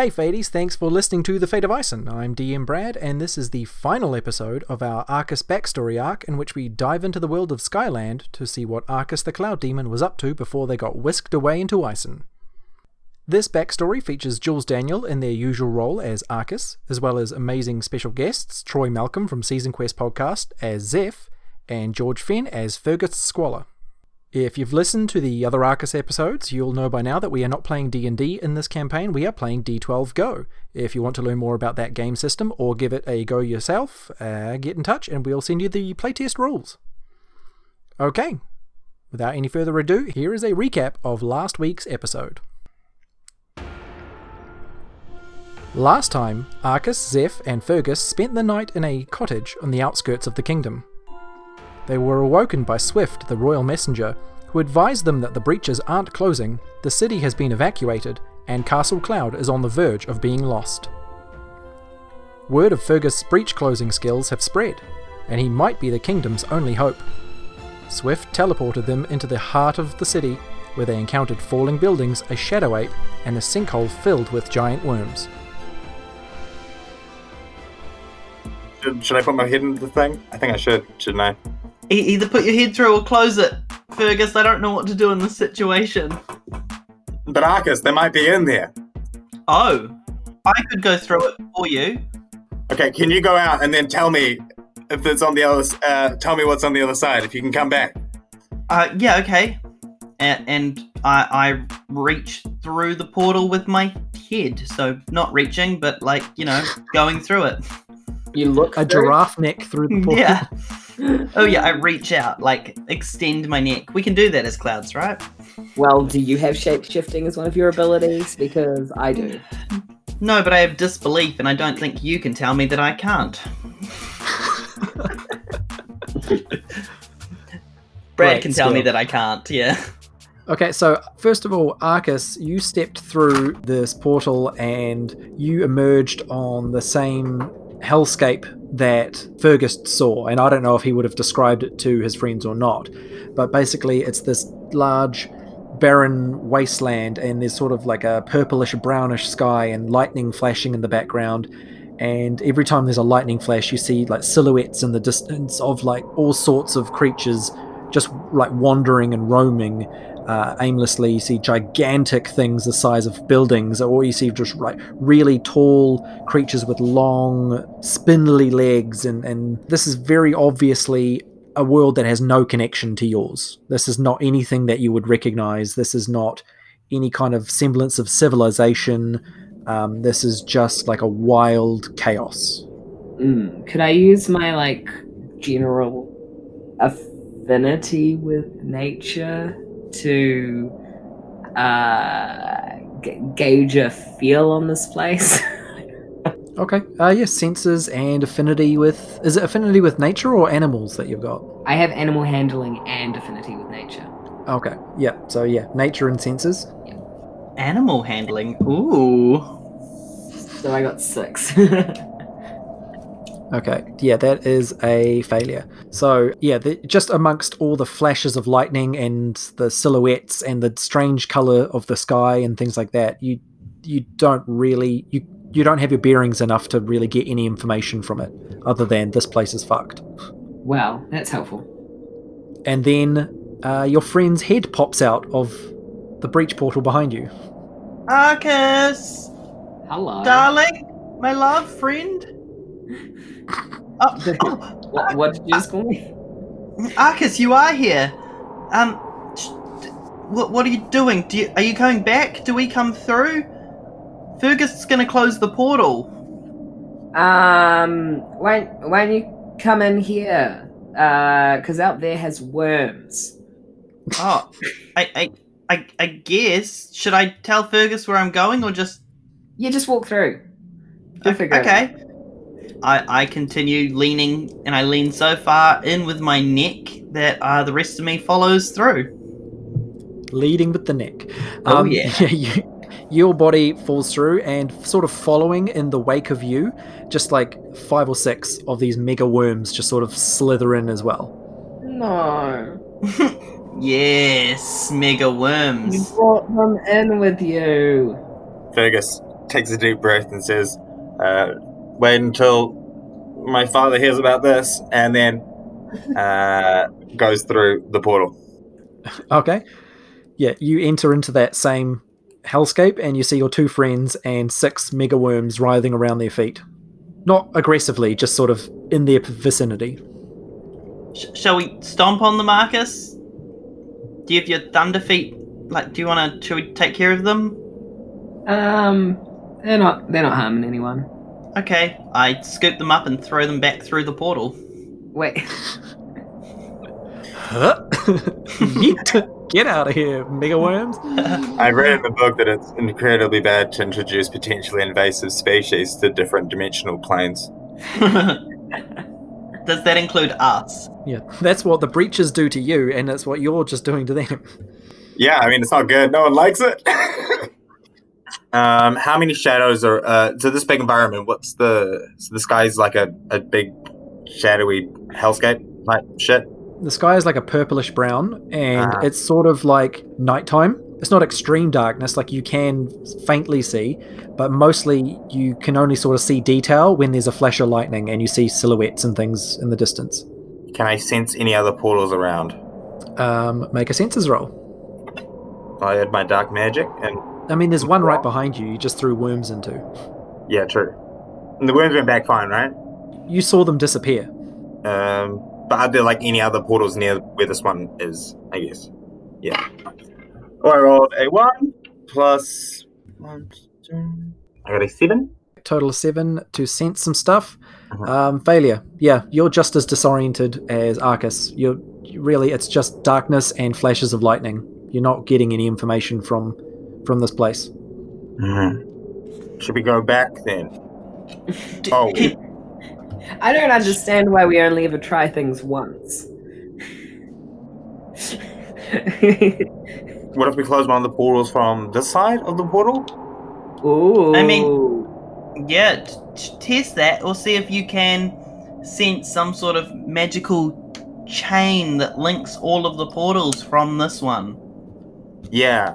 Hey Fades, thanks for listening to The Fate of Ison. I'm DM Brad, and this is the final episode of our Arcus backstory arc in which we dive into the world of Skyland to see what Arcus the Cloud Demon was up to before they got whisked away into Ison. This backstory features Jules Daniel in their usual role as Arcus, as well as amazing special guests Troy Malcolm from Season Quest podcast as Zeph, and George Fenn as Fergus Squalor. If you've listened to the other Arcus episodes, you'll know by now that we are not playing D&D in this campaign, we are playing D12 Go. If you want to learn more about that game system or give it a go yourself, uh, get in touch and we'll send you the playtest rules. Okay, without any further ado, here is a recap of last week's episode. Last time, Arcus, Zeph, and Fergus spent the night in a cottage on the outskirts of the kingdom. They were awoken by Swift, the royal messenger, who advised them that the breaches aren't closing, the city has been evacuated, and Castle Cloud is on the verge of being lost. Word of Fergus' breach closing skills have spread, and he might be the kingdom's only hope. Swift teleported them into the heart of the city, where they encountered falling buildings, a shadow ape, and a sinkhole filled with giant worms. Should, should I put my head into the thing? I think I should, shouldn't I? Either put your head through or close it, Fergus. I don't know what to do in this situation. But Arcus, they might be in there. Oh, I could go through it for you. Okay, can you go out and then tell me if it's on the other? Uh, tell me what's on the other side. If you can come back. Uh, yeah, okay. And, and I, I reach through the portal with my head, so not reaching, but like you know, going through it. You look A through- giraffe neck through the portal. Yeah. Oh yeah, I reach out, like extend my neck. We can do that as clouds, right? Well, do you have shape shifting as one of your abilities? Because I do. No, but I have disbelief, and I don't think you can tell me that I can't. Brad Right, can tell me that I can't. Yeah. Okay, so first of all, Arcus, you stepped through this portal and you emerged on the same hellscape that Fergus saw. And I don't know if he would have described it to his friends or not, but basically, it's this large, barren wasteland, and there's sort of like a purplish brownish sky and lightning flashing in the background. And every time there's a lightning flash, you see like silhouettes in the distance of like all sorts of creatures just like wandering and roaming uh, aimlessly. You see gigantic things the size of buildings, or you see just like really tall creatures with long, spindly legs. And, and this is very obviously a world that has no connection to yours. This is not anything that you would recognize. This is not any kind of semblance of civilization. Um, this is just like a wild chaos. Mm. Could I use my like general affinity with nature to uh, g- gauge a feel on this place? Okay. Uh, yes, senses and affinity with. Is it affinity with nature or animals that you've got? I have animal handling and affinity with nature. Okay. Yeah. So yeah, nature and senses. Yeah. Animal handling. Ooh. So I got six. Okay. Yeah, that is a failure. So yeah, the, just amongst all the flashes of lightning and the silhouettes and the strange color of the sky and things like that, you you don't really you you don't have your bearings enough to really get any information from it, other than this place is fucked. well, that's helpful. And then uh, your friend's head pops out of the breach portal behind you. Arcus, Hello. darling, my love, friend. Oh, oh, What, what did you just call me? Arcus, you are here. Um, what what are you doing? Do you, are you coming back? Do we come through? Fergus is gonna close the portal. Um, why, why don't you come in here? Uh, because out there has worms. Oh, I, I, I, I guess. Should I tell Fergus where I'm going, or just Yeah, just walk through. You'll okay? I, I continue leaning, and I lean so far in with my neck that uh, the rest of me follows through. leading with the neck. Oh, yeah. you, your body falls through and sort of following in the wake of you, just like five or six of these mega worms just sort of slither in as well. No. yes, mega worms. You worms. brought them in with you. Fergus, takes a deep breath and says, uh, "Wait until my father hears about this," and then uh, goes through the portal. Okay. Yeah, you enter into that same hellscape and you see your two friends and six mega worms writhing around their feet. Not aggressively, just sort of in their vicinity. Sh- shall we stomp on the Marcus? Do you have your thunder feet? Like, do you want to? Should we take care of them? Um, they're not they're not harming anyone. Okay, I scoop them up and throw them back through the portal. Wait, Huh? Yeet. Get out of here, mega worms. I read in the book that it's incredibly bad to introduce potentially invasive species to different dimensional planes. Does that include us? Yeah, that's what the breaches do to you, and that's what you're just doing to them. Yeah, I mean it's not good. No one likes it. um, how many shadows are uh, so this big environment? What's the so the sky's like a, a big shadowy hellscape type shit? The sky is like a purplish brown, and Ah. it's sort of like nighttime. It's not extreme darkness, like you can faintly see, but mostly you can only sort of see detail when there's a flash of lightning and you see silhouettes and things in the distance. Can I sense any other portals around? Um, make a senses roll. I had my dark magic, and I mean, there's one right behind you. You just threw worms into. yeah, true. And the worms went back fine, right? You saw them disappear. Um, but are there like any other portals near where this one is? I guess. Yeah. Oh, I rolled a one plus one. Two. I got a seven. Total of seven to sense some stuff. Mhm. Um, failure. Yeah, you're just as disoriented as Arcus. You're really, it's just darkness and flashes of lightning. You're not getting any information from from this place. Mm-hmm. Should we go back then? Oh. I don't understand why we only ever try things once. What if we close one of the portals from this side of the portal? Ooh. I mean- yeah, t- t- test that or see if you can sense some sort of magical chain that links all of the portals from this one. Yeah.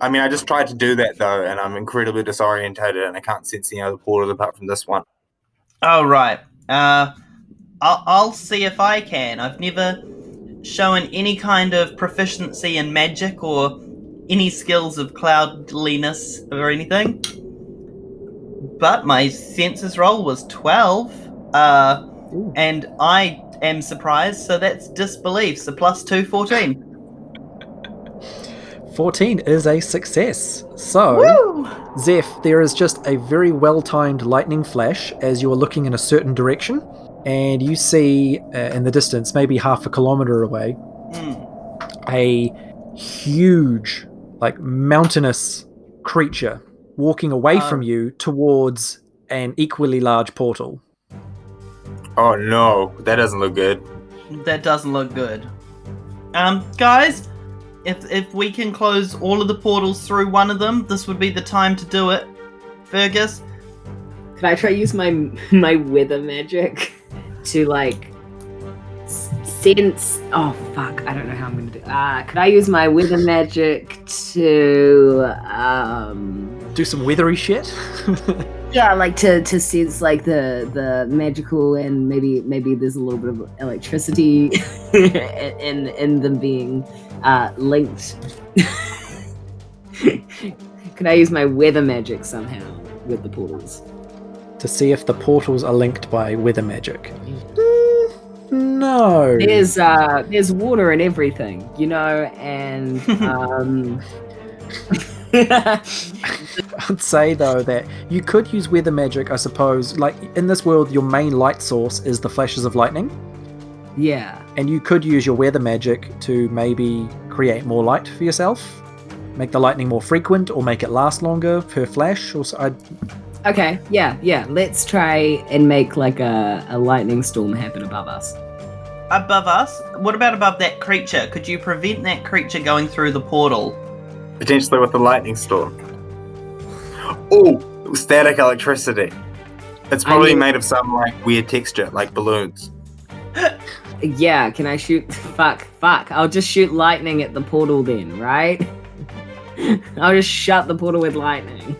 I mean, I just tried to do that though, and I'm incredibly disorientated, and I can't sense any other portals apart from this one. Oh right. Uh, I'll, I'll see if I can. I've never shown any kind of proficiency in magic or any skills of cloudliness or anything. But my senses roll was twelve. Uh, and I am surprised. So that's disbelief. So plus two, 14. 14 is a success. So, Woo! Zeph, there is just a very well timed lightning flash as you are looking in a certain direction, and you see uh, in the distance, maybe half a kilometer away, Hmm. a huge, like mountainous creature walking away Oh. from you towards an equally large portal. Oh no, that doesn't look good. That doesn't look good. Um, guys, if if we can close all of the portals through one of them, this would be the time to do it. Fergus, Can I try use my my wither magic to like s- sense? Oh fuck! I don't know how I'm gonna do. Uh, could I use my weather magic to um? Do some withery shit. Yeah, like to to sense like the the magical and maybe maybe there's a little bit of electricity in in them being uh, linked. Could I use my weather magic somehow with the portals? to see if the portals are linked by weather magic. No. There's uh there's water and everything, you know, and um I'd say though that you could use weather magic, I suppose. Like in this world, your main light source is the flashes of lightning, yeah. and you could use your weather magic to maybe create more light for yourself, make the lightning more frequent, or make it last longer per flash. Or so, I, Okay, yeah, yeah. Let's try and make like a, a lightning storm happen above us. Above us. What about above that creature? Could you prevent that creature going through the portal? Potentially with the lightning storm. Oh, static electricity. It's I probably mean- made of some like weird texture, like balloons. Yeah, can I shoot fuck, fuck. I'll just shoot lightning at the portal then, right? I'll just shut the portal with lightning.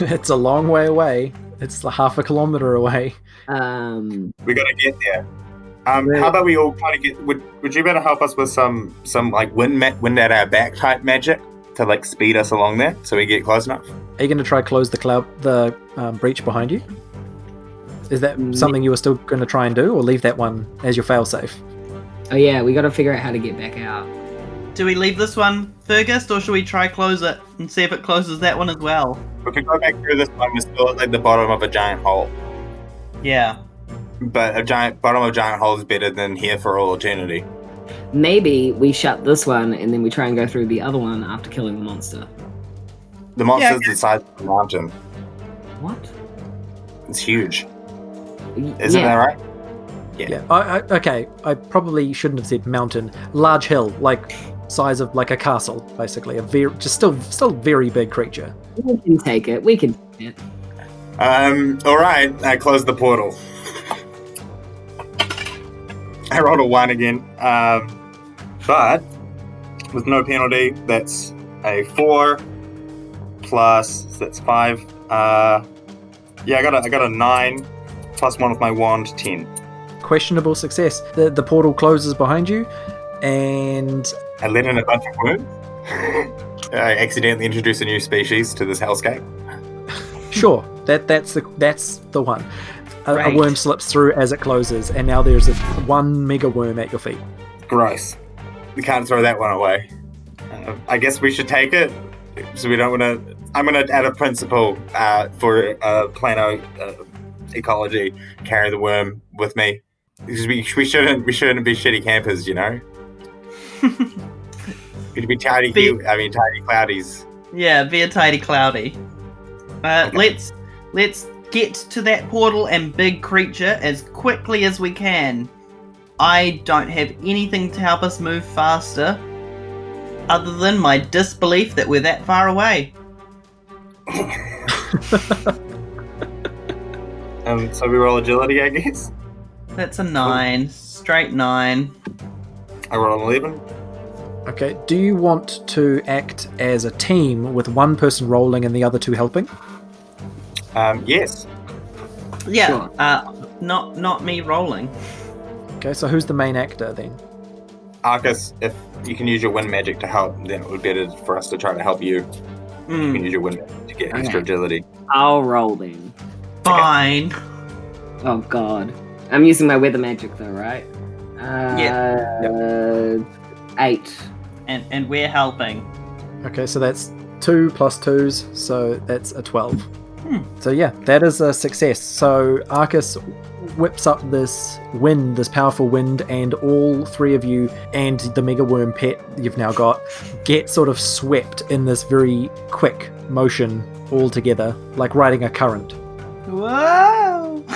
it's a long way away. It's half a kilometer away. Um, We gotta get there. Um, how about we all try to get? Would Would you better help us with some some like wind ma- wind at our back type magic to like speed us along there so we get close enough? Are you going to try close the cloud, the um, breach behind you? Is that Mm. something you were still going to try and do, or leave that one as your failsafe? oh yeah, we got to figure out how to get back out. Do we leave this one Fergus, or should we try close it and see if it closes that one as well? We could go back through this one. We're still at like the bottom of a giant hole, Yeah. But a giant bottom of a giant hole is better than here for all eternity. Maybe we shut this one and then we try and go through the other one after killing the monster. The monster's the size of the mountain. What? It's huge. Isn't yeah. that right? Yeah. Yeah. I, I, okay. I probably shouldn't have said mountain. Large hill, like size of like a castle, basically. A very, just still, still very big creature. We can take it. We can take it. Um. All right. I closed the portal. I rolled a one again. Um, but with no penalty, that's a four plus. That's five. Uh, yeah, I got a I got a nine plus one with my wand, ten. Questionable success. The the portal closes behind you, and I let in a bunch of worms. I accidentally introduced a new species to this hellscape. sure, that that's the that's the one. A, a worm slips through as it closes, and now there's a one mega worm at your feet. Gross. We can't throw that one away. Uh, I guess we should take it. So we don't want to. I'm going to add a principle uh, for uh, planar uh, ecology. Carry the worm with me because we, we shouldn't we shouldn't be shitty campers, you know. We'd be tidy. Be- I mean, tidy cloudies. Yeah, be a tidy cloudy. Uh, let's let's get to that portal and big creature as quickly as we can. I don't have anything to help us move faster, other than my disbelief that we're that far away. Um, so we roll agility, I guess. That's a nine, straight nine. I roll an eleven. Okay. Do you want to act as a team with one person rolling and the other two helping? Um, yes. Yeah, Sure. uh, not not me rolling. Okay. So who's the main actor then? Arcus, if you can use your wind magic to help, then it would be better for us to try to help you. You Hmm, can use your wind magic to get extra agility. I'll roll then. fine. Oh god. I'm using my weather magic though, right? Uh, Eight. And and we're helping. Okay. So that's two plus twos, so that's a twelve. Hmm. So yeah, that is a success. So Arcus whips up this wind, this powerful wind, and all three of you and the mega worm pet you've now got get sort of swept in this very quick motion all together, like riding a current. Whoa!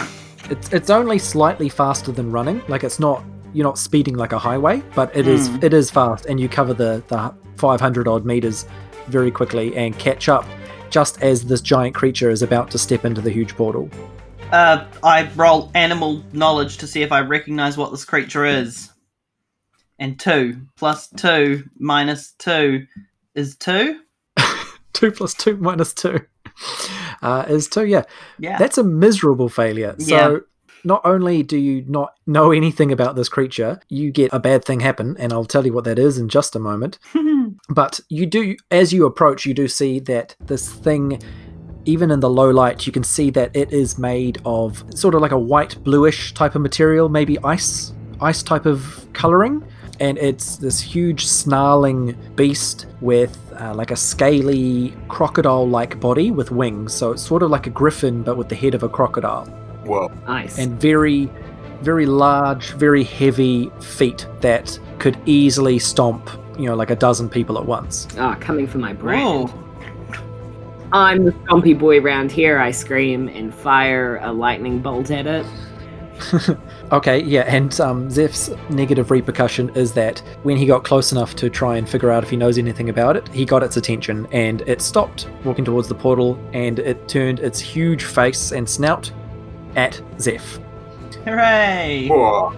It's it's only slightly faster than running. Like it's not you're not speeding like a highway, but it is Mm. it is fast, and you cover the the 500 odd meters very quickly and catch up just as this giant creature is about to step into the huge portal. Uh, I roll animal knowledge to see if I recognize what this creature is. And two plus two minus two is two. two plus two minus two uh, is two. Yeah, Yeah. that's a miserable failure. So. Not only do you not know anything about this creature, you get a bad thing happen, and I'll tell you what that is in just a moment. But you do, as you approach, you do see that this thing, even in the low light, you can see that it is made of sort of like a white bluish type of material, maybe ice, ice type of coloring. And it's this huge snarling beast with uh, like a scaly crocodile like body with wings. So it's sort of like a griffin, but with the head of a crocodile Whoa. Nice. and very very large very heavy feet that could easily stomp you know like a dozen people at once Ah, coming for my brand. Whoa. I'm the stompy boy round here, I scream and fire a lightning bolt at it. okay yeah and um, zeph's negative repercussion is that when he got close enough to try and figure out if he knows anything about it he got its attention and it stopped walking towards the portal and it turned its huge face and snout at zeph Hooray! Whoa.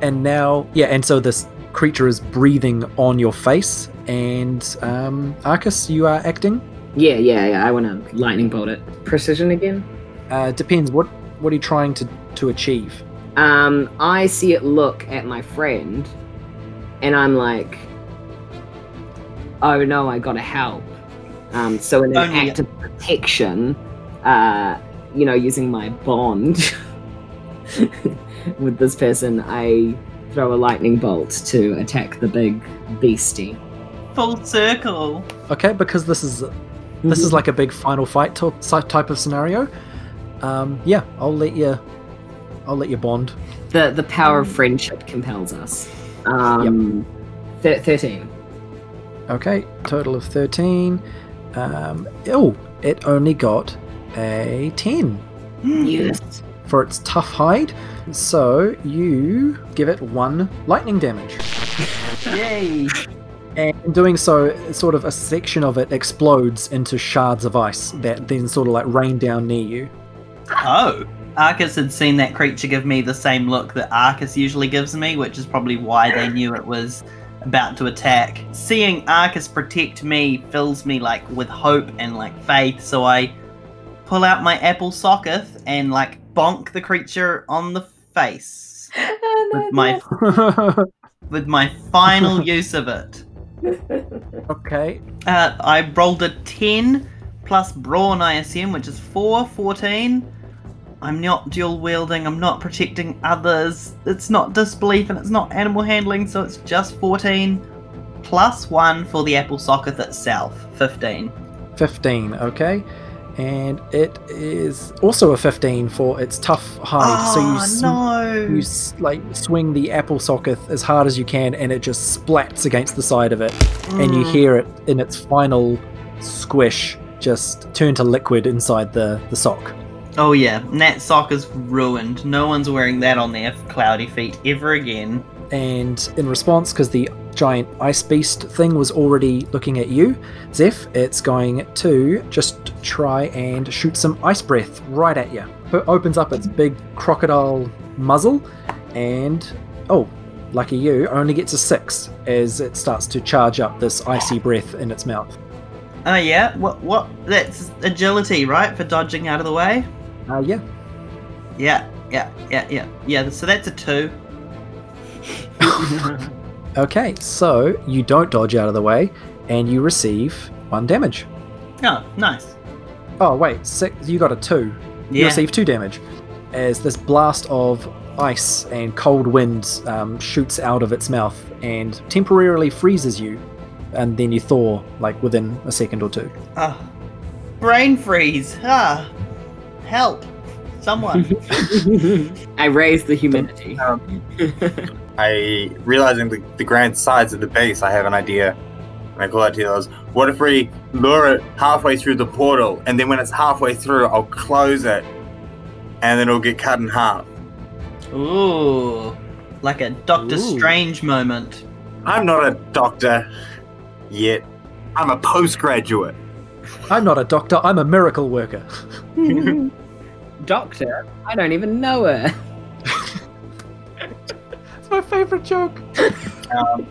and now yeah and so this creature is breathing on your face and um arcus you are acting Yeah, yeah, yeah. I want to lightning bolt it. Precision again. Uh, depends. What what are you trying to to achieve? Um, I see it look at my friend, and I'm like, "Oh no, I gotta help." Um, so in an Only- act of protection, uh, you know, using my bond with this person, I throw a lightning bolt to attack the big beastie. Full circle. Okay, because this is this is like a big final fight to- type of scenario. Um, yeah, I'll let you. I'll let you bond. the the power of friendship compels us. Um, thir- thirteen. Okay, total of thirteen. Um, oh, it only got a ten Yes. for its tough hide. So you give it one lightning damage. Yay. And in doing so, sort of a section of it explodes into shards of ice that then sort of like rain down near you. Oh. Arcus had seen that creature give me the same look that Arcus usually gives me, which is probably why they knew it was about to attack. Seeing Arcus protect me fills me like with hope and like faith, so I pull out my apple socket and like bonk the creature on the face with my with my final use of it. okay, Uh, I rolled a 10 plus brawn, I assume, which is 4, 14. I'm not dual wielding, I'm not protecting others, it's not disbelief, and it's not animal handling, so it's just 14 plus 1 for the apple socket itself. 15. 15, okay. And it is also a 15 for its tough hide. so you, oh, no! you s- like swing the apple socket as hard as you can and it just splats against the side of it. And you Mm. hear it in its final squish just turn to liquid inside the, the sock. Oh, yeah, and that sock is ruined. No one's wearing that on their cloudy feet ever again. And in response, because the giant ice beast thing was already looking at you, Zeph, it's going to just try and shoot some ice breath right at you. It opens up its big crocodile muzzle, and oh, lucky you, only gets a six as it starts to charge up this icy breath in its mouth. Oh, yeah? What? What? That's agility, right? For dodging out of the way? Uh, yeah. Yeah, yeah, yeah, yeah, yeah. So that's a two. Okay, so you don't dodge out of the way, and you receive one damage. Oh, nice. Oh wait, six, you got a two. You receive two damage as this blast of ice and cold wind um, shoots out of its mouth and temporarily freezes you, and then you thaw like within a second or two. Ah, brain freeze. Ah, help! Someone. I raise the humidity. I realizing the, the grand size of the base, I have an idea. And I call out to the others, what if we lure it halfway through the portal, and then when it's halfway through, I'll close it, and then it'll get cut in half. Ooh, like a Doctor Ooh. Strange moment. I'm not a doctor yet. I'm a postgraduate. I'm not a doctor, I'm a miracle worker. Doctor, I don't even know her. It's my favorite joke. Um,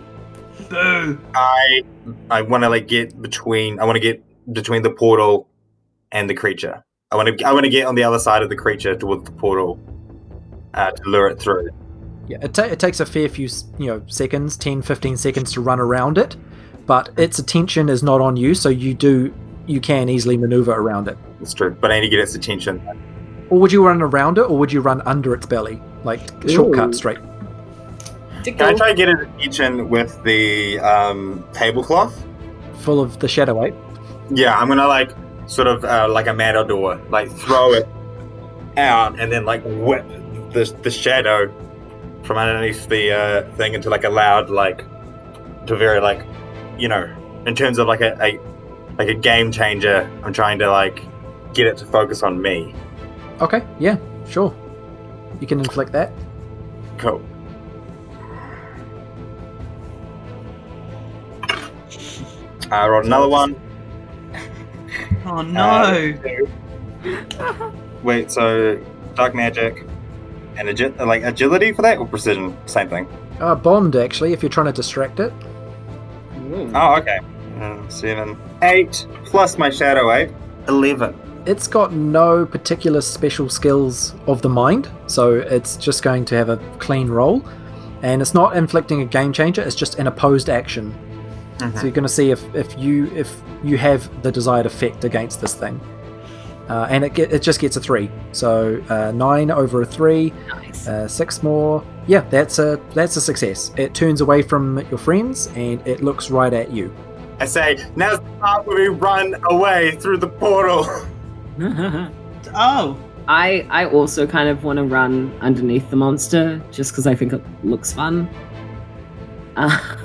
Boo. I I want to like get between. I want to get between the portal and the creature. I want to. I want to get on the other side of the creature towards the portal uh, to lure it through. Yeah, it, ta- it takes a fair few, you know, seconds, 10, 15 seconds to run around it, but its attention is not on you, so you do, you can easily maneuver around it. That's true, but I need to get its attention. Or would you run around it, or would you run under its belly, like shortcut straight? Can I try to get its attention with the um, tablecloth? full of the shadow ape. Yeah, I'm gonna like sort of uh, like a matador, like throw it out and then like whip the the shadow from underneath the uh, thing into like a loud like to very like you know in terms of like a, a like a game changer. I'm trying to like get it to focus on me. Okay, yeah, sure. You can inflict that. Cool. I rolled another one. Oh no. Uh, Wait, so dark magic and agi- like agility for that or precision? Same thing. Uh, bond, actually, if you're trying to distract it. Ooh. Oh, okay. Uh, seven, eight plus my shadow eight, eleven. It's got no particular special skills of the mind, so it's just going to have a clean roll. And it's not inflicting a game changer, it's just an opposed action. Mhm. So you're going to see if, if you if you have the desired effect against this thing. Uh, and it, get, it just gets a three. So uh, nine over a three, Nice. uh, six more. Yeah, that's a that's a success. It turns away from your friends and it looks right at you. I say, now's the part where we run away through the portal. Oh, I I also kind of want to run underneath the monster just because I think it looks fun. Uh,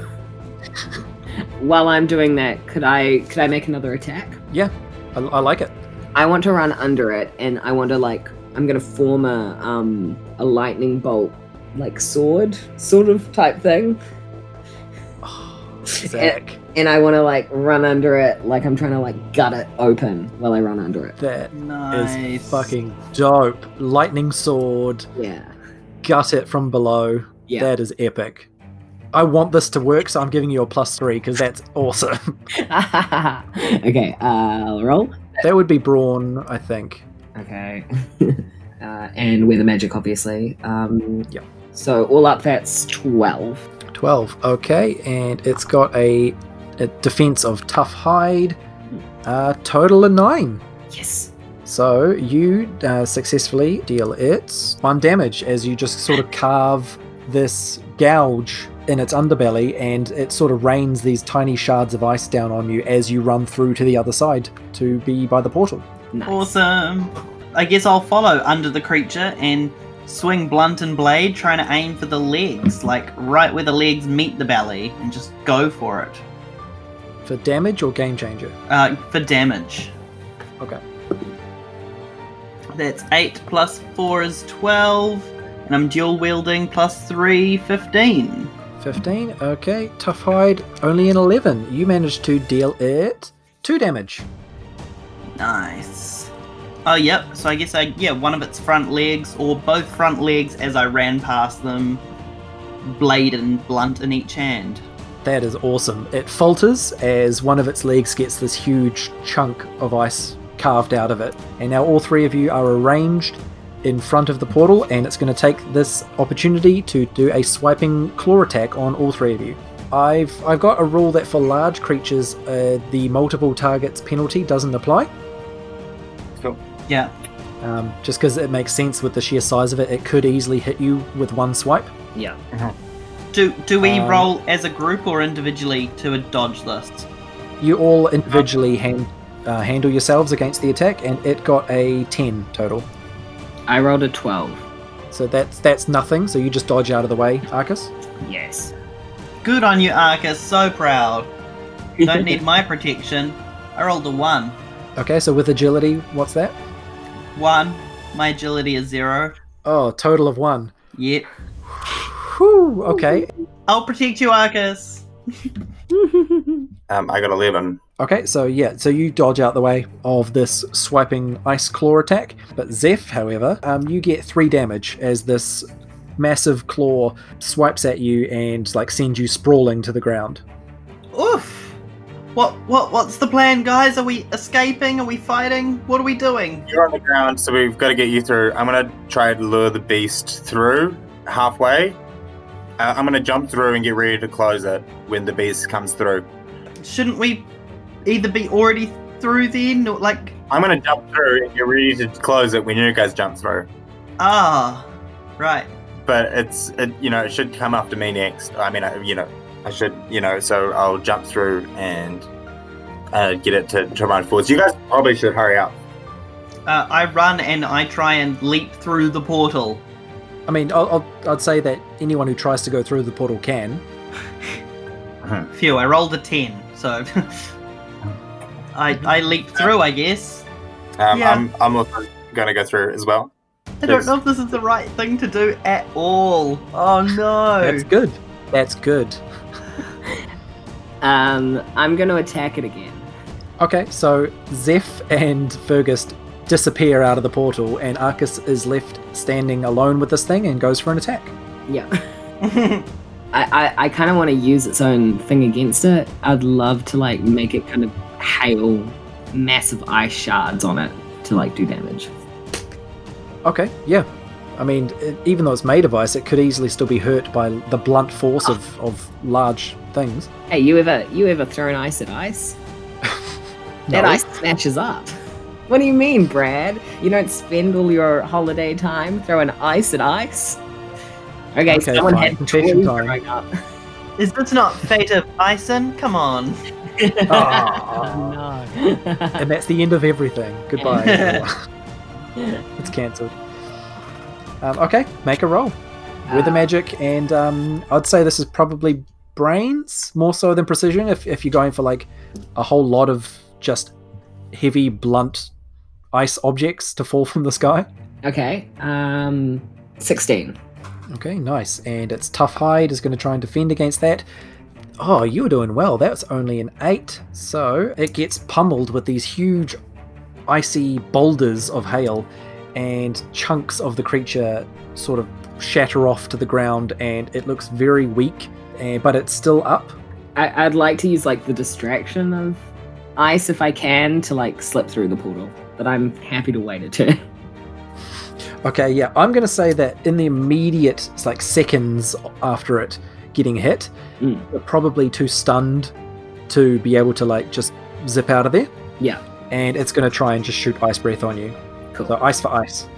while I'm doing that, could I could I make another attack? I, I like it. I want to run under it, and I want to like I'm gonna form a um a lightning bolt like sword sort of type thing, Zach, and I want to like run under it like I'm trying to like gut it open while I run under it. that is nice. fucking dope. Lightning sword, Yeah, gut it from below. yeah. That is epic. I want this to work, so I'm giving you a plus three because that's awesome. okay, uh, I'll roll. that would be brawn, I think. Okay. uh, and with the magic, obviously. Um, Yep. So all up, that's twelve. 12. Okay, and it's got a, a defense of tough hide. Uh, total of 9. Yes. So you uh, successfully deal it one damage as you just sort of carve this gouge in its underbelly, and it sort of rains these tiny shards of ice down on you as you run through to the other side to be by the portal. Nice. Awesome. I guess I'll follow under the creature and swing blunt and blade, trying to aim for the legs, like right where the legs meet the belly, and just go for it. For damage or game changer? Uh, for damage. Okay. That's 8 plus 4 is 12, and I'm dual wielding plus 3, 15. 15. Okay. Tough hide, only an 11. You managed to deal it 2 damage. Nice. Oh, yep. So I guess I, yeah, one of its front legs, or both front legs as I ran past them, blade and blunt in each hand. That is awesome. It falters as one of its legs gets this huge chunk of ice carved out of it. And now all three of you are arranged in front of the portal, and it's going to take this opportunity to do a swiping claw attack on all three of you. I've I've got a rule that for large creatures, uh, the multiple targets penalty doesn't apply. Cool. Yeah. Um, just because it makes sense with the sheer size of it, it could easily hit you with one swipe. Yeah. Do do we Um, roll as a group or individually to a dodge this? You all individually hand, uh, handle yourselves against the attack, and it got a 10 total. I rolled a twelve. So that's that's nothing. So you just dodge out of the way, Arcus. Yes. Good on you, Arcus. So proud. Don't need my protection. I rolled a one. Okay, so with agility, what's that? One. My agility is zero. Oh, total of one. Yep. Whew, okay. I'll protect you, Arcus. Um, I got eleven. Okay, so yeah, so you dodge out the way of this swiping ice claw attack. But Zeph, however, um, you get three damage as this massive claw swipes at you and like sends you sprawling to the ground. Oof. What what what's the plan, guys? Are we escaping? Are we fighting? What are we doing? You're on the ground, so we've got to get you through. I'm gonna try to lure the beast through halfway. Uh, I'm gonna jump through and get ready to close it when the beast comes through. Shouldn't we either be already through then, or like I'm gonna jump through and get ready to close it when you guys jump through. ah, right? But it's, it, you know, it should come after me next. I mean, I, you know, I should, you know, so I'll jump through and uh, get it to, to run forward. You guys probably should hurry up. Uh, I run and I try and leap through the portal. I mean, I'll, I'll, I'd say that anyone who tries to go through the portal can. Phew, I rolled a ten, so I I leap through, I guess. Um, Yeah. I'm, I'm also gonna go through as well. I don't know if this is the right thing to do at all. Oh no! That's good. That's good. um, I'm going to attack it again. Okay, so Zeph and Fergus disappear out of the portal, and Arcus is left standing alone with this thing and goes for an attack. Yeah. I, I, I kind of want to use its own thing against it. I'd love to like make it kind of hail massive ice shards on it to like do damage. Okay, yeah. I mean, it, even though it's made of ice, it could easily still be hurt by the blunt force of, ah. of large things. Hey, you ever you ever thrown ice at ice? That No. ice smashes up. What do you mean, Brad? You don't spend all your holiday time throwing ice at ice? Okay, Okay, someone fine. had Confession toys time. growing up. Is this not Fate of Ison? Come on. Ah. no. and that's the end of everything. Goodbye. it's cancelled. Um, okay, make a roll. With Uh, magic, and um, I'd say this is probably brains more so than precision. If if you're going for like a whole lot of just heavy, blunt ice objects to fall from the sky. Okay, um, sixteen. Okay, nice. And its tough hide is going to try and defend against that. Oh, you were doing well. That's only an eight. So it gets pummeled with these huge, icy boulders of hail, and chunks of the creature sort of shatter off to the ground, and it looks very weak, eh, but it's still up. I, I'd like to use like the distraction of ice if I can to like slip through the portal, but I'm happy to wait a turn. Okay, yeah, I'm going to say that in the immediate, it's like seconds after it getting hit, Mm. you're probably too stunned to be able to like just zip out of there. Yeah. and it's going to try and just shoot ice breath on you. Cool. So ice for ice,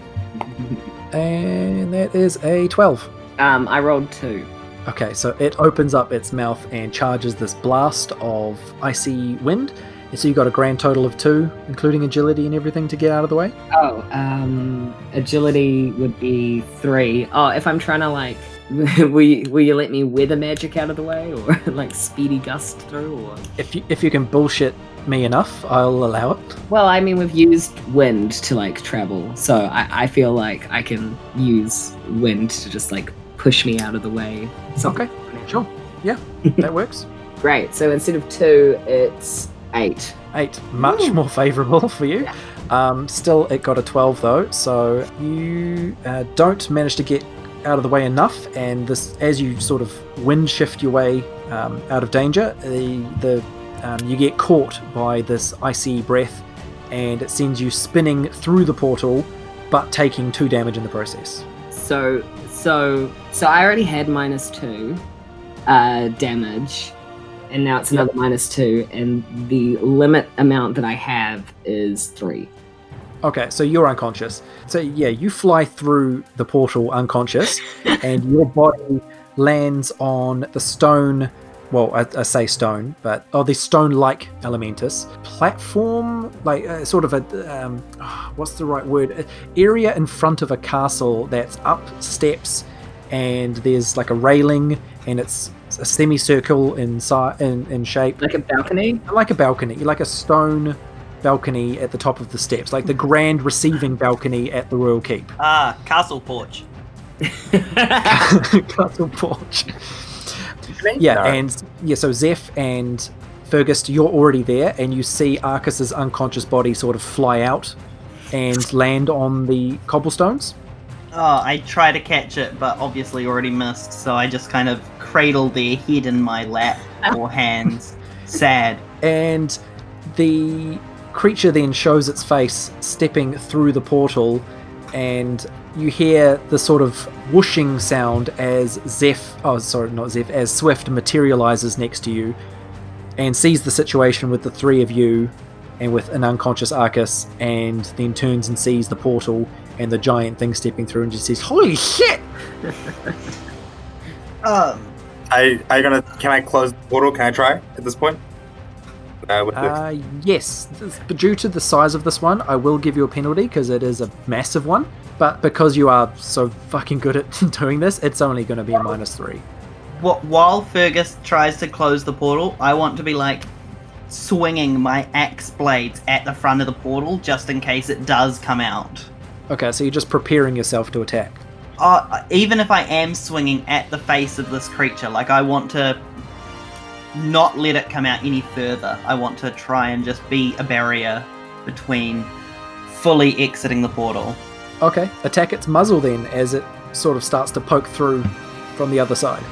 and that is a twelve. um, I rolled two. Okay, so it opens up its mouth and charges this blast of icy wind. And so you got a grand total of two, including agility and everything, to get out of the way. Oh, um, agility would be three. Oh, if I'm trying to like, will you, will you let me weather magic out of the way, or like speedy gust through, or? If you if you can bullshit me enough, I'll allow it. Well, I mean, we've used wind to like travel, so I, I feel like I can use wind to just like push me out of the way. Okay, sure. Yeah, that works. Great. So instead of two, it's eight. Eight, much Ooh. more favourable for you. Yeah. Um, still, it got a 12 though, so you uh, don't manage to get out of the way enough. And this, as you sort of wind shift your way um, out of danger, the the um, you get caught by this icy breath, and it sends you spinning through the portal, but taking two damage in the process. So, so, so I already had minus two uh, damage, and now it's another minus two, and the limit amount that I have is three. Okay, so you're unconscious. So yeah, you fly through the portal unconscious, and your body lands on the stone. Well, I, I say stone, but oh, the stone-like elementus platform, like uh, sort of a um, what's the right word? Area in front of a castle that's up steps, and there's like a railing, and it's a semicircle in si- in, in shape Like a balcony? like a balcony, like a stone balcony at the top of the steps, like the grand receiving balcony at the royal keep. Ah, castle porch. Castle porch. Yeah, No. and yeah, so Zeph and Fergus, you're already there, and you see Arcus's unconscious body sort of fly out and land on the cobblestones. Oh, I try to catch it, but obviously already missed, so I just kind of cradle their head in my lap or hands. Sad. and the creature then shows its face stepping through the portal and you hear the sort of whooshing sound as Zeph oh sorry not Zeph as Swift materializes next to you and sees the situation with the three of you and with an unconscious Arcus and then turns and sees the portal and the giant thing stepping through and just says holy shit Um, I are you gonna can I close the portal? Can I try at this point? Uh, with this? Uh, yes, but due to the size of this one, I will give you a penalty because it is a massive one. But because you are so fucking good at doing this, it's only going to be a minus three. wh- while Fergus tries to close the portal, I want to be like swinging my axe blades at the front of the portal just in case it does come out. Okay, so you're just preparing yourself to attack. Uh, even if I am swinging at the face of this creature, like I want to not let it come out any further. I want to try and just be a barrier between fully exiting the portal. Okay, attack its muzzle then as it sort of starts to poke through from the other side.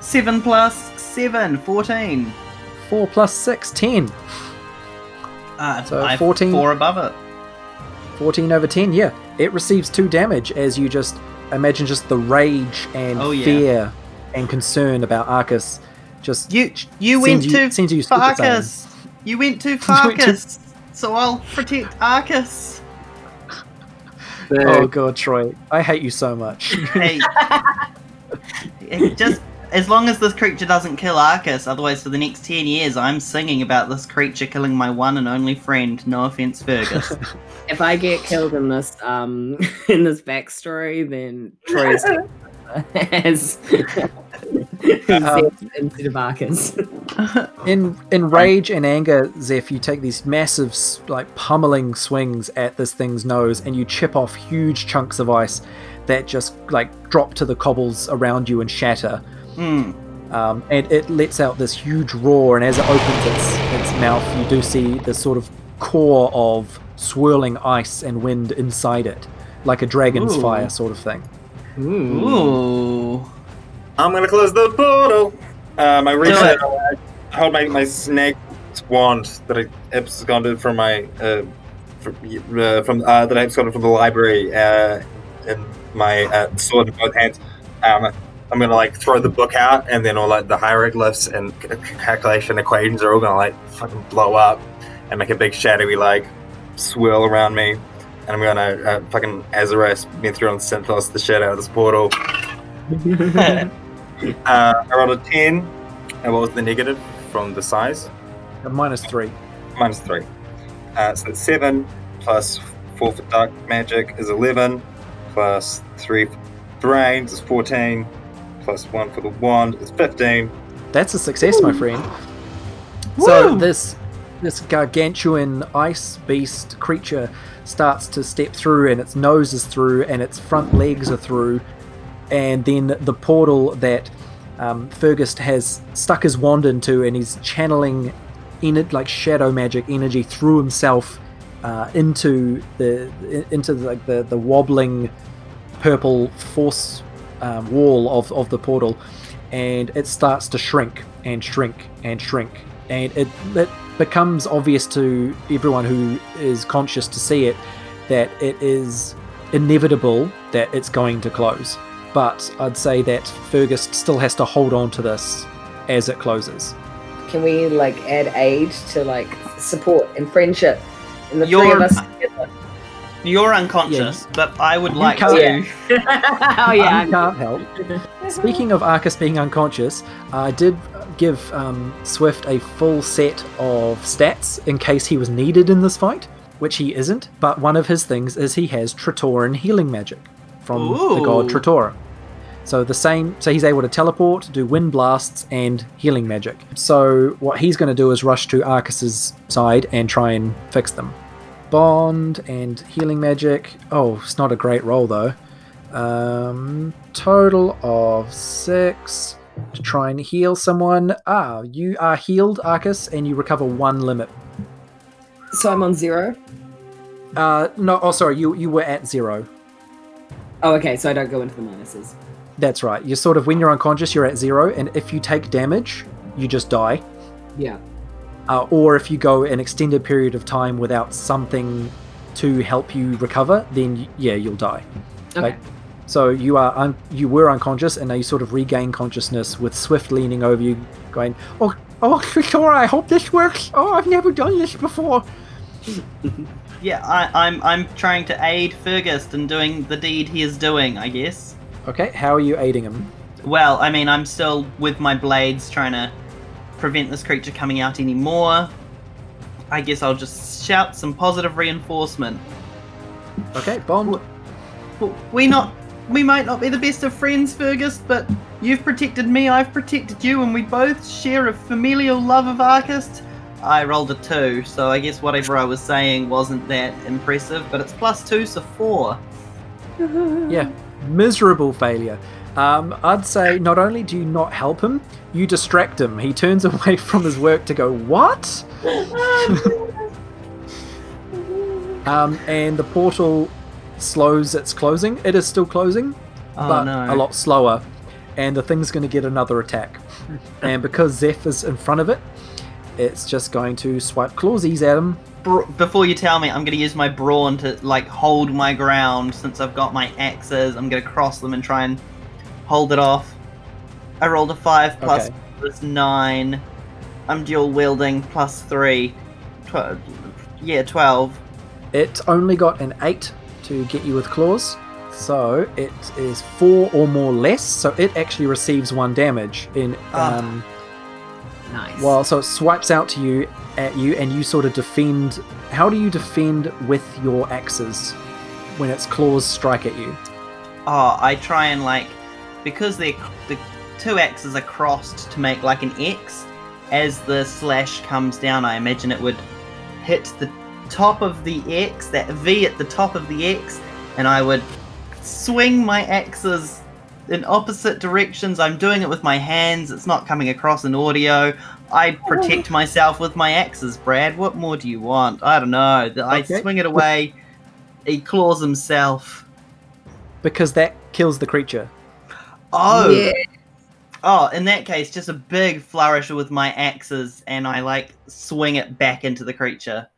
7 plus 7, 14. 4 plus 6, 10. Uh, So I have 14. 4 above it. 14 over 10, yeah. It receives 2 damage as you just imagine just the rage and Oh, yeah. fear and concern about Arcus just You you went to sends you Super Saiyan. Farkas. You went to went to- Farkas. so I'll protect Arcus. Oh god, Troy, I hate you so much. Hey. Just as long as this creature doesn't kill Arcus, otherwise for the next ten years I'm singing about this creature killing my one and only friend. No offense, Fergus. If I get killed in this um in this backstory, then Troy's as Um, instead of Arcus. in in rage and anger, Zeph, you take these massive, like pummeling swings at this thing's nose, and you chip off huge chunks of ice that just like drop to the cobbles around you and shatter. Hmm. Um, and it lets out this huge roar, and as it opens its its mouth, you do see this sort of core of swirling ice and wind inside it, like a dragon's Ooh. fire sort of thing. Ooh. I'm gonna close the portal. Um, I reach out. I hold my, my snake wand that I absconded from my uh, from, uh, from uh, that I absconded from the library uh, in my uh, sword in both hands. Um, I'm gonna like throw the book out, and then all like the hieroglyphs and c- calculation equations are all gonna like fucking blow up and make a big shadowy like swirl around me. And I'm gonna uh, fucking been thrown Synthos the shit out of this portal. Uh, I rolled a 10. And what was the negative from the size? A minus three. Minus 3. Uh, so it's 7 plus 4 for dark magic is 11, plus 3 for brains is 14, plus 1 for the wand is 15. That's a success, my friend. So this this gargantuan ice beast creature starts to step through, and its nose is through, and its front legs are through, and then the portal that um, Fergus has stuck his wand into, and he's channeling in it like shadow magic energy through himself uh, into the into the, like the the wobbling purple force um, wall of, of the portal. And it starts to shrink and shrink and shrink and it, it becomes obvious to everyone who is conscious to see it that it is inevitable that it's going to close but i'd say that fergus still has to hold on to this as it closes Can we like add aid to like support and friendship? And the 3 You're- of us together. You're unconscious, but I would You like can't- to. oh yeah. I can't help. Speaking of Arcus being unconscious, I did give um, Swift a full set of stats in case he was needed in this fight, which he isn't. But one of his things is he has Tritoran healing magic from the god Ooh. Tritora. So the same, so he's able to teleport, do wind blasts, and healing magic. So what he's going to do is rush to Arcus's side and try and fix them. Bond and healing magic. Oh, it's not a great roll though. Um, total of six to try and heal someone. Ah, you are healed, Arcus, and you recover one limit. So I'm on zero. Uh, no, oh, sorry, you you were at zero. Oh, okay. So I don't go into the minuses. That's right. You're sort of when you're unconscious, you're at zero, and if you take damage, you just die. Yeah. Uh, or if you go an extended period of time without something to help you recover, then yeah, you'll die. Okay. Like, So you are un- you were unconscious, and now you sort of regain consciousness with Swift leaning over you, going, "Oh, oh, Tritora, I hope this works. Oh, I've never done this before." Yeah, I, I'm I'm trying to aid Fergus in doing the deed he is doing. I guess. Okay, how are you aiding him? Well, I mean, I'm still with my blades trying to prevent this creature coming out anymore. I guess I'll just shout some positive reinforcement. Okay, Bond. We not, we might not be the best of friends, Fergus, but you've protected me, I've protected you, and we both share a familial love of Arcus. I rolled a two, so I guess whatever I was saying wasn't that impressive, but it's plus two, so four. Yeah, miserable failure. Um, I'd say not only do you not help him, you distract him. He turns away from his work to go, What? Um, and the portal slows its closing. It is still closing, Oh but no. a lot slower. and the thing's going to get another attack. and because Zeph is in front of it, it's just going to swipe clawsies at him. Before you tell me, I'm going to use my brawn to like hold my ground since I've got my axes. I'm going to cross them and try and hold it off. I rolled a five plus Okay. plus nine. I'm dual wielding plus three. Tw- yeah, twelve. It only got an 8 to get you with claws, so it is 4 or more less, so it actually receives 1 damage in Ah. um, Nice. Well, so it swipes out to you at you, and you sort of defend. How do you defend with your axes when its claws strike at you? Oh, I try and like because the the two axes are crossed to make like an X. As the slash comes down, I imagine it would hit the top of the X, that V at the top of the X, and I would swing my axes in opposite directions. I'm doing it with my hands. It's not coming across in audio. I oh. protect myself with my axes, Brad. What more do you want? I don't know. I Okay. swing it away. He claws himself. Because that kills the creature. Oh, Yeah. oh! In that case, just a big flourish with my axes, and I like swing it back into the creature.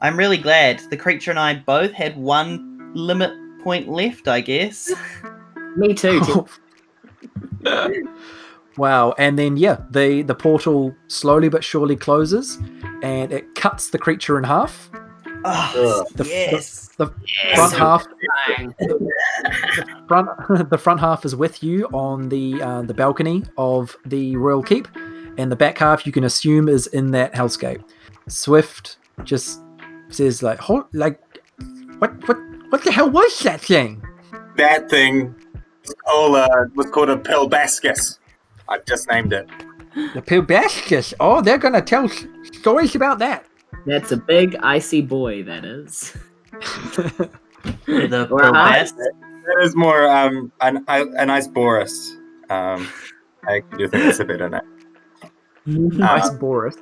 I'm really glad the creature and I both had one limit point left. I guess. Me too. Tim. wow! And then yeah, the the portal slowly but surely closes, and it cuts the creature in half. Oh, The, the- yes. the, front half Fine. front the front half is with you on the uh, the balcony of the royal keep, and the back half you can assume is in that hellscape. Swift just says like, Hold, like, what what what the hell was that thing? That thing was called, uh, was called a Pelbascus. I've just named it. The Pilbascus. Oh, they're gonna tell s- stories about that. That's a big icy boy. That is. the Or best. That is more um, an, a nice Boris. Um, I do think it's a better name. nice Boris.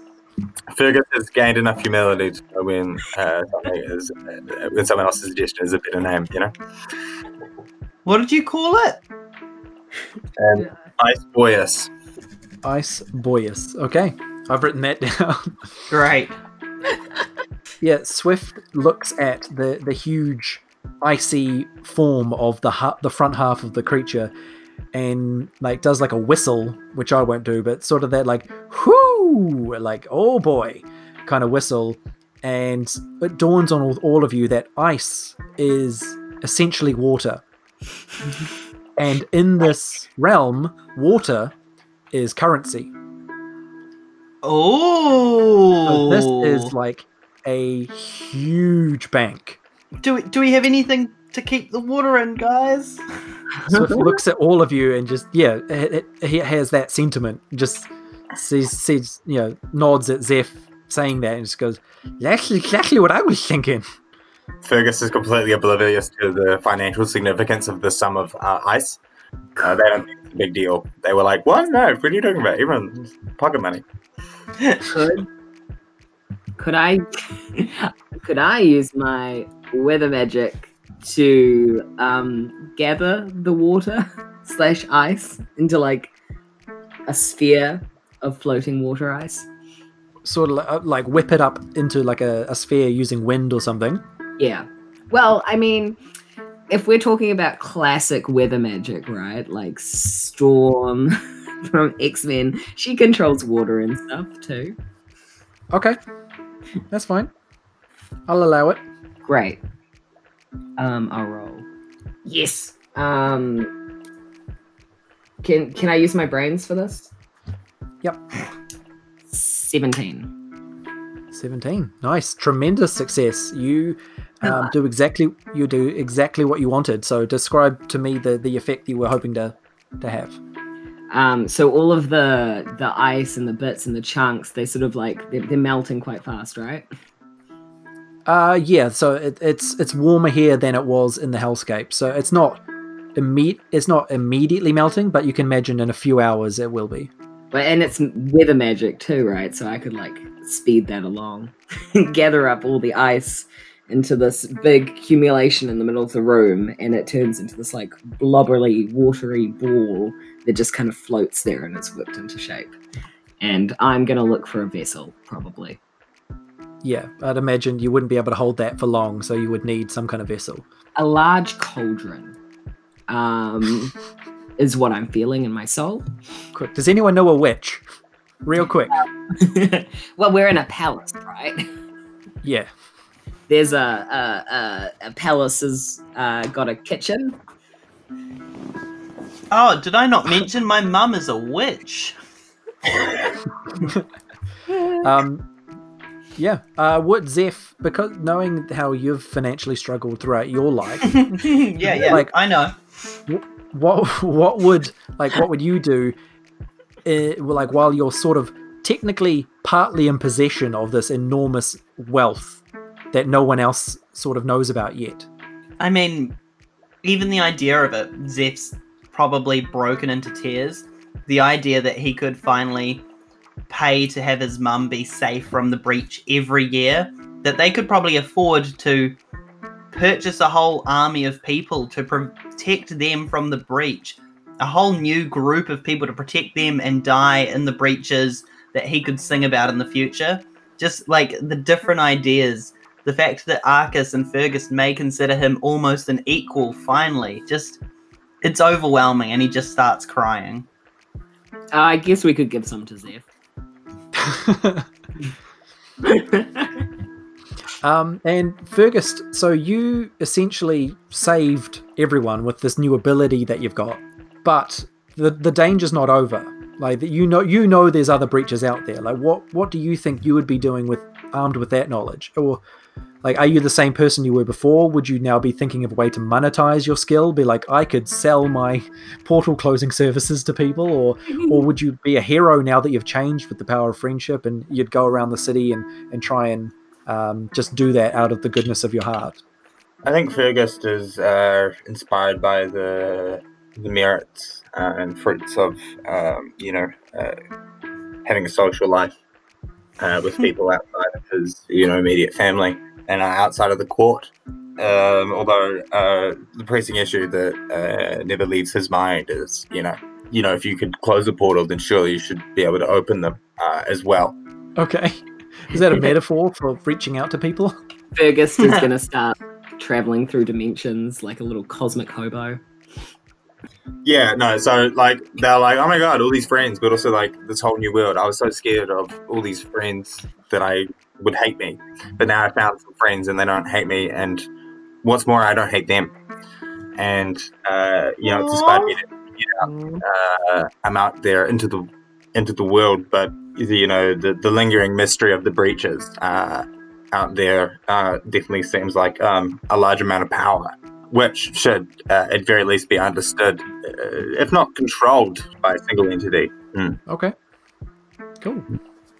Fergus has gained enough humility to know when uh, something is uh, when someone else's suggestion is a better name, you know. What did you call it? And Ice Boyus. Ice Boyus. Okay, I've written that down. Great. Yeah, Swift looks at the the huge icy form of the hu- the front half of the creature and like does like a whistle, which I won't do, but sort of that like whoo, like oh boy kind of whistle and it dawns on all, all of you that ice is essentially water. and in this realm, water is currency. Oh, So this is oh. like a huge bank. do we, do we have anything to keep the water in, guys? Swift looks at all of you and just yeah, it, it, he has that sentiment. Just sees, sees you know nods at Zeph saying that and just goes, "That's exactly what I was thinking." Fergus is completely oblivious to the financial significance of the sum of uh, ice. Uh, they don't think it's a big deal. They were like, "What? No, what are you talking about? Everyone's pocket money." could could I could I use my weather magic to um gather the water slash ice into like a sphere of floating water ice? Sort of like, like whip it up into like a, a sphere using wind or something. Yeah. Well, I mean, if we're talking about classic weather magic, right? Like Storm from X Men, she controls water and stuff too. Okay, that's fine. I'll allow it. Great. Um, I'll roll. Yes. Um, can can I use my brains for this? Yep. Seventeen. 17 nice. Tremendous success. You um, do exactly you do exactly what you wanted. So describe to me the the effect you were hoping to to have. Um, so all of the the ice and the bits and the chunks, they sort of like they're, they're melting quite fast, right? uh yeah. So it, it's it's warmer here than it was in the hellscape. So it's not imme- it's not immediately melting but you can imagine in a few hours it will be But and it's weather magic too, right? So I could like speed that along, gather up all the ice, into this big accumulation in the middle of the room, and it turns into this like blubbery, watery ball that just kind of floats there and is whipped into shape. And I'm gonna look for a vessel, probably. Yeah, I'd imagine you wouldn't be able to hold that for long, so you would need some kind of vessel. A large cauldron um, is what I'm feeling in my soul. Quick, does anyone know a witch? Real quick. well, we're in a palace, right? Yeah. There's a a, a, a palace has uh, got a kitchen. Oh, did I not mention my mum is a witch? Um, yeah. Uh, what Zeph? Because knowing how you've financially struggled throughout your life, yeah, yeah. Like- I know. what what what would like what would you do? Uh, like while you're sort of technically partly in possession of this enormous wealth that no one else sort of knows about yet. I mean, even the idea of it, Zeph's probably broken into tears. The idea that he could finally pay to have his mum be safe from the breach every year, that they could probably afford to purchase a whole army of people to protect them from the breach, a whole new group of people to protect them and die in the breaches that he could sing about in the future. Just like the different ideas the fact that Arcus and Fergus may consider him almost an equal finally just it's overwhelming and he just starts crying Uh, I guess we could give some to Zeph. Um, and Fergus, so you essentially saved everyone with this new ability that you've got, but the the danger's not over. Like you know, you know, there's other breaches out there. Like, what what do you think you would be doing with armed with that knowledge, or like, are you the same person you were before? Would you now be thinking of a way to monetize your skill? Be like, I could sell my portal closing services to people, or or would you be a hero now that you've changed with the power of friendship, and you'd go around the city and and try and um, just do that out of the goodness of your heart. I think Fergus is uh, inspired by the the merits uh, and fruits of um, you know uh, having a social life uh, with people outside of his you know immediate family and uh, outside of the court. Um, although uh, the pressing issue that uh, never leaves his mind is you know you know if you could close a portal, then surely you should be able to open them uh, as well. Okay, is that a metaphor for reaching out to people? Fergus is gonna start traveling through dimensions like a little cosmic hobo. Yeah, no, so like they're like, oh my god, all these friends, but also like this whole new world. I was so scared of all these friends that I would hate me, but now I found some friends and they don't hate me, and what's more, I don't hate them, and uh, you know, it's inspired me to get out. Uh, I'm out there into the into the world, but you know, the the lingering mystery of the breaches uh, out there uh, definitely seems like um, a large amount of power which should uh, at very least be understood, uh, if not controlled by a single entity. Mm. Okay, cool.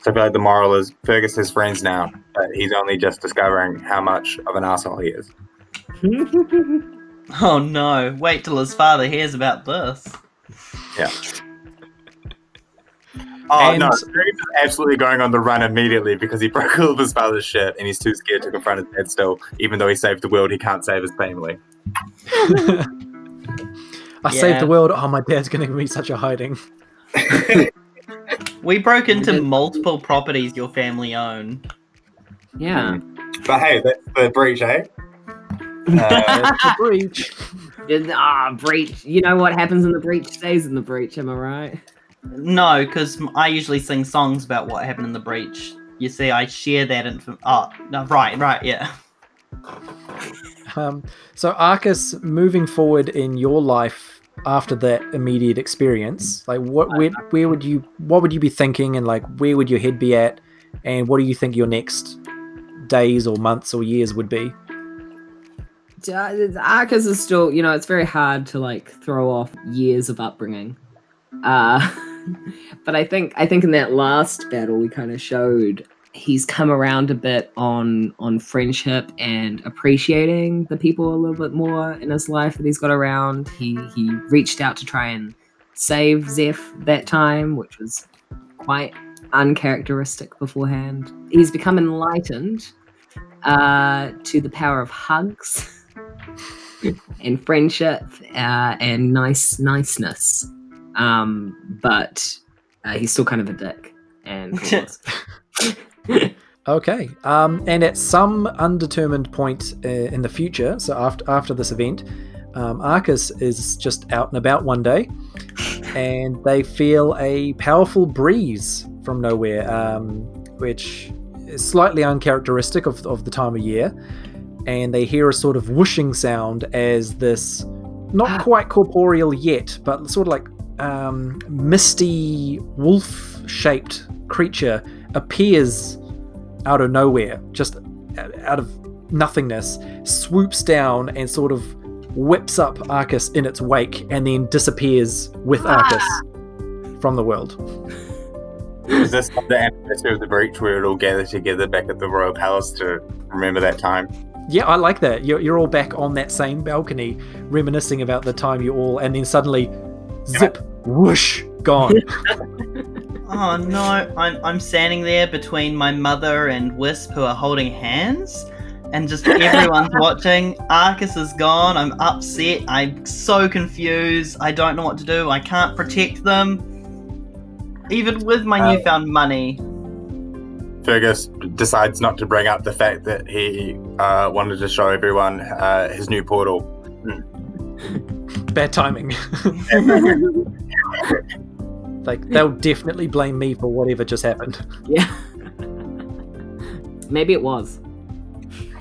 So I feel like the moral is Fergus has friends now, but he's only just discovering how much of an asshole he is. oh no wait till his father hears about this Yeah. Oh And- no, Fergus is absolutely going on the run immediately because he broke all of his father's shit and he's too scared to confront his dad still. Even though he saved the world, he can't save his family. I Yeah. saved the world. Oh, my dad's going to give me such a hiding. we broke into did- multiple properties your family own Yeah. But hey, that's the breach, eh? Uh, That's the breach. Ah, breach. You know what happens in the breach stays in the breach, am I right? No because i usually sing songs about what happened in the breach you see i share that info oh no right right yeah Um, so, Arcus, moving forward in your life after that immediate experience, like what, where, where would you, what would you be thinking, and like where would your head be at, and what do you think your next days or months or years would be? Arcus is still, you know, it's very hard to like throw off years of upbringing. Uh, but I think I think in that last battle we kind of showed he's come around a bit on on friendship and appreciating the people a little bit more in his life that he's got around. He he reached out to try and save Zeph that time, which was quite uncharacteristic beforehand. He's become enlightened uh, to the power of hugs and friendship uh, and nice niceness. Um, but uh, he's still kind of a dick. And Okay. Um, and at some undetermined point uh, in the future, so after after this event, um, Arcus is just out and about one day, and they feel a powerful breeze from nowhere, um, which is slightly uncharacteristic of, of the time of year. And they hear a sort of whooshing sound as this, not quite corporeal yet, but sort of like um, misty wolf shaped creature appears out of nowhere, just out of nothingness, swoops down and sort of whips up Arcus in its wake and then disappears with Arcus from the world. Is this the anniversary of the breach where it all gathered together back at the royal palace to remember that time? Yeah, I like that. You're, you're all back on that same balcony, reminiscing about the time you all, and then suddenly, zip, whoosh, gone. Oh no, I'm, I'm standing there between my mother and Wisp who are holding hands, and just everyone's watching. Arcus is gone. I'm upset. I'm so confused. I don't know what to do. I can't protect them. Even with my Uh, newfound money. Fergus decides not to bring up the fact that he uh, wanted to show everyone uh, his new portal. Bad timing. like, they'll definitely blame me for whatever just happened. yeah. Maybe it was.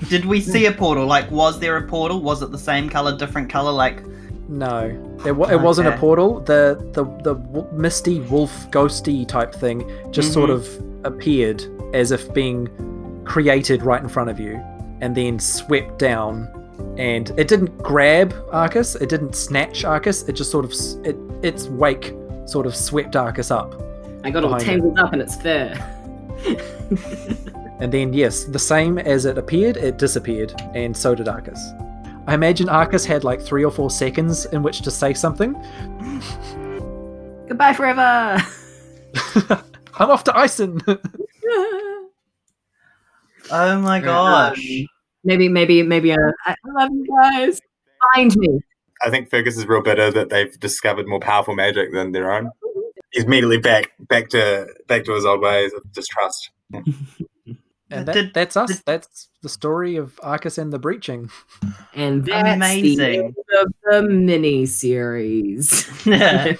Did we see a portal? Like, was there a portal? Was it the same color, different color? Like, No, it, wa- it wasn't a portal. The the the w- misty wolf ghosty type thing just sort mm-hmm. of appeared as if being created right in front of you, and then swept down. And it didn't grab Arcus. It didn't snatch Arcus. It just sort of it its wake sort of swept Arcus up. I got all Behind it. tangled up in its fur. And then yes, the same as it appeared, it disappeared, and so did Arcus. I imagine Arcus had like three or four seconds in which to say something. Goodbye forever. I'm off to Ison. oh my gosh. Maybe, maybe, maybe. Uh, I love you guys. Find me. I think Fergus is real bitter that they've discovered more powerful magic than their own. He's immediately back back to back to his old ways of distrust. And that, that's us. That's the story of Arcus and the Breaching. And that's the end of the mini series.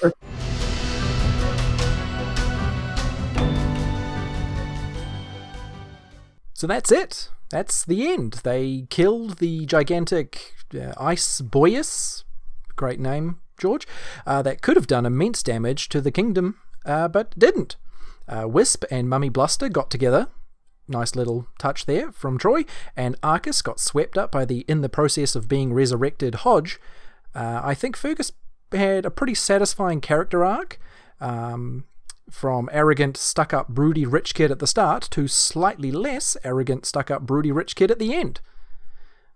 So that's it. That's the end. They killed the gigantic uh, ice boyus, great name, George, uh, that could have done immense damage to the kingdom, uh, but didn't. Uh, Wisp and Mummy Bluster got together. Nice little touch there from Troy, and Arcus got swept up by the in the process of being resurrected Hodge. Uh, I think Fergus had a pretty satisfying character arc. Um, from arrogant, stuck up, broody rich kid at the start to slightly less arrogant, stuck up, broody rich kid at the end.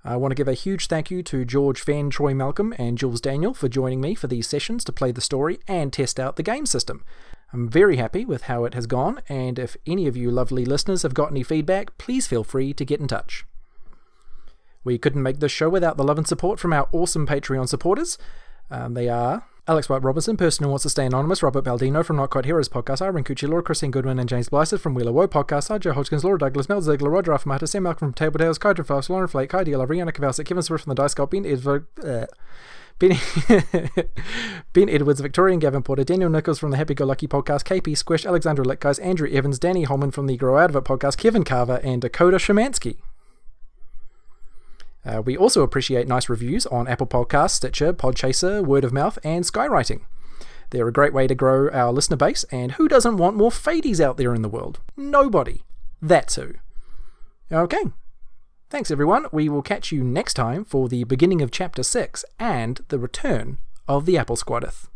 I want to give a huge thank you to George Fan, Troy Malcolm, and Jules Daniel for joining me for these sessions to play the story and test out the game system. I'm very happy with how it has gone, and if any of you lovely listeners have got any feedback, please feel free to get in touch. We couldn't make this show without the love and support from our awesome Patreon supporters. Um, they are Alex White Robinson, person who wants to stay anonymous, Robert Baldino from Not Quite Heroes podcast, Irene Cucci, Laura Christine Goodwin, and James Blythe from Wheeler Woe podcast, Joe Hodgkins, Laura Douglas, Mel Ziegler, Roger Affamata, Sam Malcolm from Table Tales, Kydra Fast, Lauren Flake, Kai Deal, Rihanna Kavasik, Kevin Swift from the Dice Cult, Ben Ben, ben Edwards, Victorian Gavin Porter, Daniel Nichols from the Happy Go Lucky podcast, KP Squish, Alexandra Litguys, Andrew Evans, Danny Holman from the Grow Out of It podcast, Kevin Carver, and Dakota Shemansky. Uh, we also appreciate nice reviews on Apple Podcasts, Stitcher, Podchaser, Word of Mouth, and Skywriting. They're a great way to grow our listener base, and who doesn't want more Fadies out there in the world? Nobody. That's who. Okay. Thanks, everyone. We will catch you next time for the beginning of Chapter 6 and the return of the Apple Squadeth.